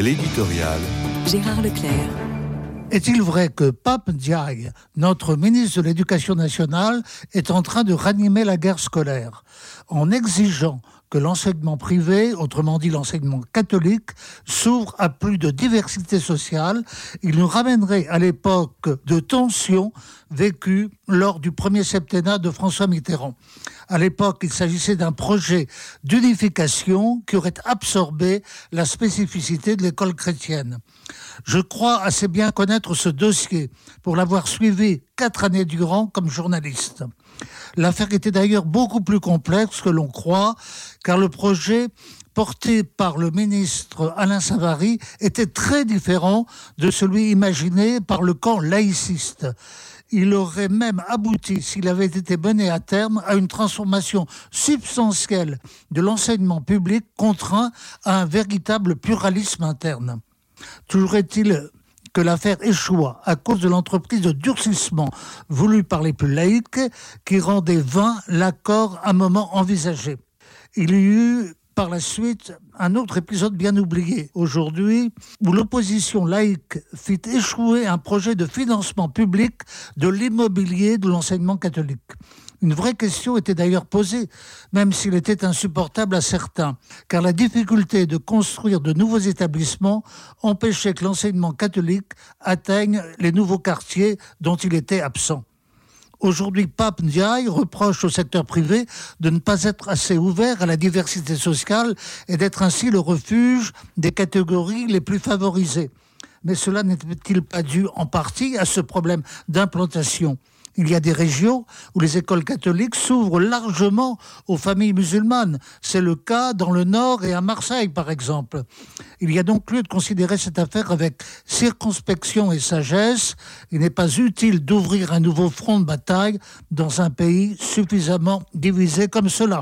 L'éditorial. Gérard Leclerc. Est-il vrai que Pape Ndiaye, notre ministre de l'Éducation nationale, est en train de ranimer la guerre scolaire? En exigeant que l'enseignement privé, autrement dit l'enseignement catholique, s'ouvre à plus de diversité sociale. Il nous ramènerait à l'époque de tensions vécues lors du premier septennat de François Mitterrand. À l'époque, il s'agissait d'un projet d'unification qui aurait absorbé la spécificité de l'école chrétienne. Je crois assez bien connaître ce dossier pour l'avoir suivi quatre années durant comme journaliste. L'affaire était d'ailleurs beaucoup plus complexe que l'on croit, car le projet porté par le ministre Alain Savary était très différent de celui imaginé par le camp laïciste. Il aurait même abouti, s'il avait été mené à terme, à une transformation substantielle de l'enseignement public contraint à un véritable pluralisme interne. Toujours est-il que l'affaire échoua à cause de l'entreprise de durcissement voulue par les plus laïcs qui rendait vain l'accord à un moment envisagé. Il y eut par la suite un autre épisode bien oublié aujourd'hui où l'opposition laïque fit échouer un projet de financement public de l'immobilier de l'enseignement catholique. Une vraie question était d'ailleurs posée, même s'il était insupportable à certains, car la difficulté de construire de nouveaux établissements empêchait que l'enseignement catholique atteigne les nouveaux quartiers dont il était absent. Aujourd'hui, Pape Ndiaye reproche au secteur privé de ne pas être assez ouvert à la diversité sociale et d'être ainsi le refuge des catégories les plus favorisées. Mais cela n'est-il pas dû en partie à ce problème d'implantation? Il y a des régions où les écoles catholiques s'ouvrent largement aux familles musulmanes. C'est le cas dans le Nord et à Marseille, par exemple. Il y a donc lieu de considérer cette affaire avec circonspection et sagesse. Il n'est pas utile d'ouvrir un nouveau front de bataille dans un pays suffisamment divisé comme cela.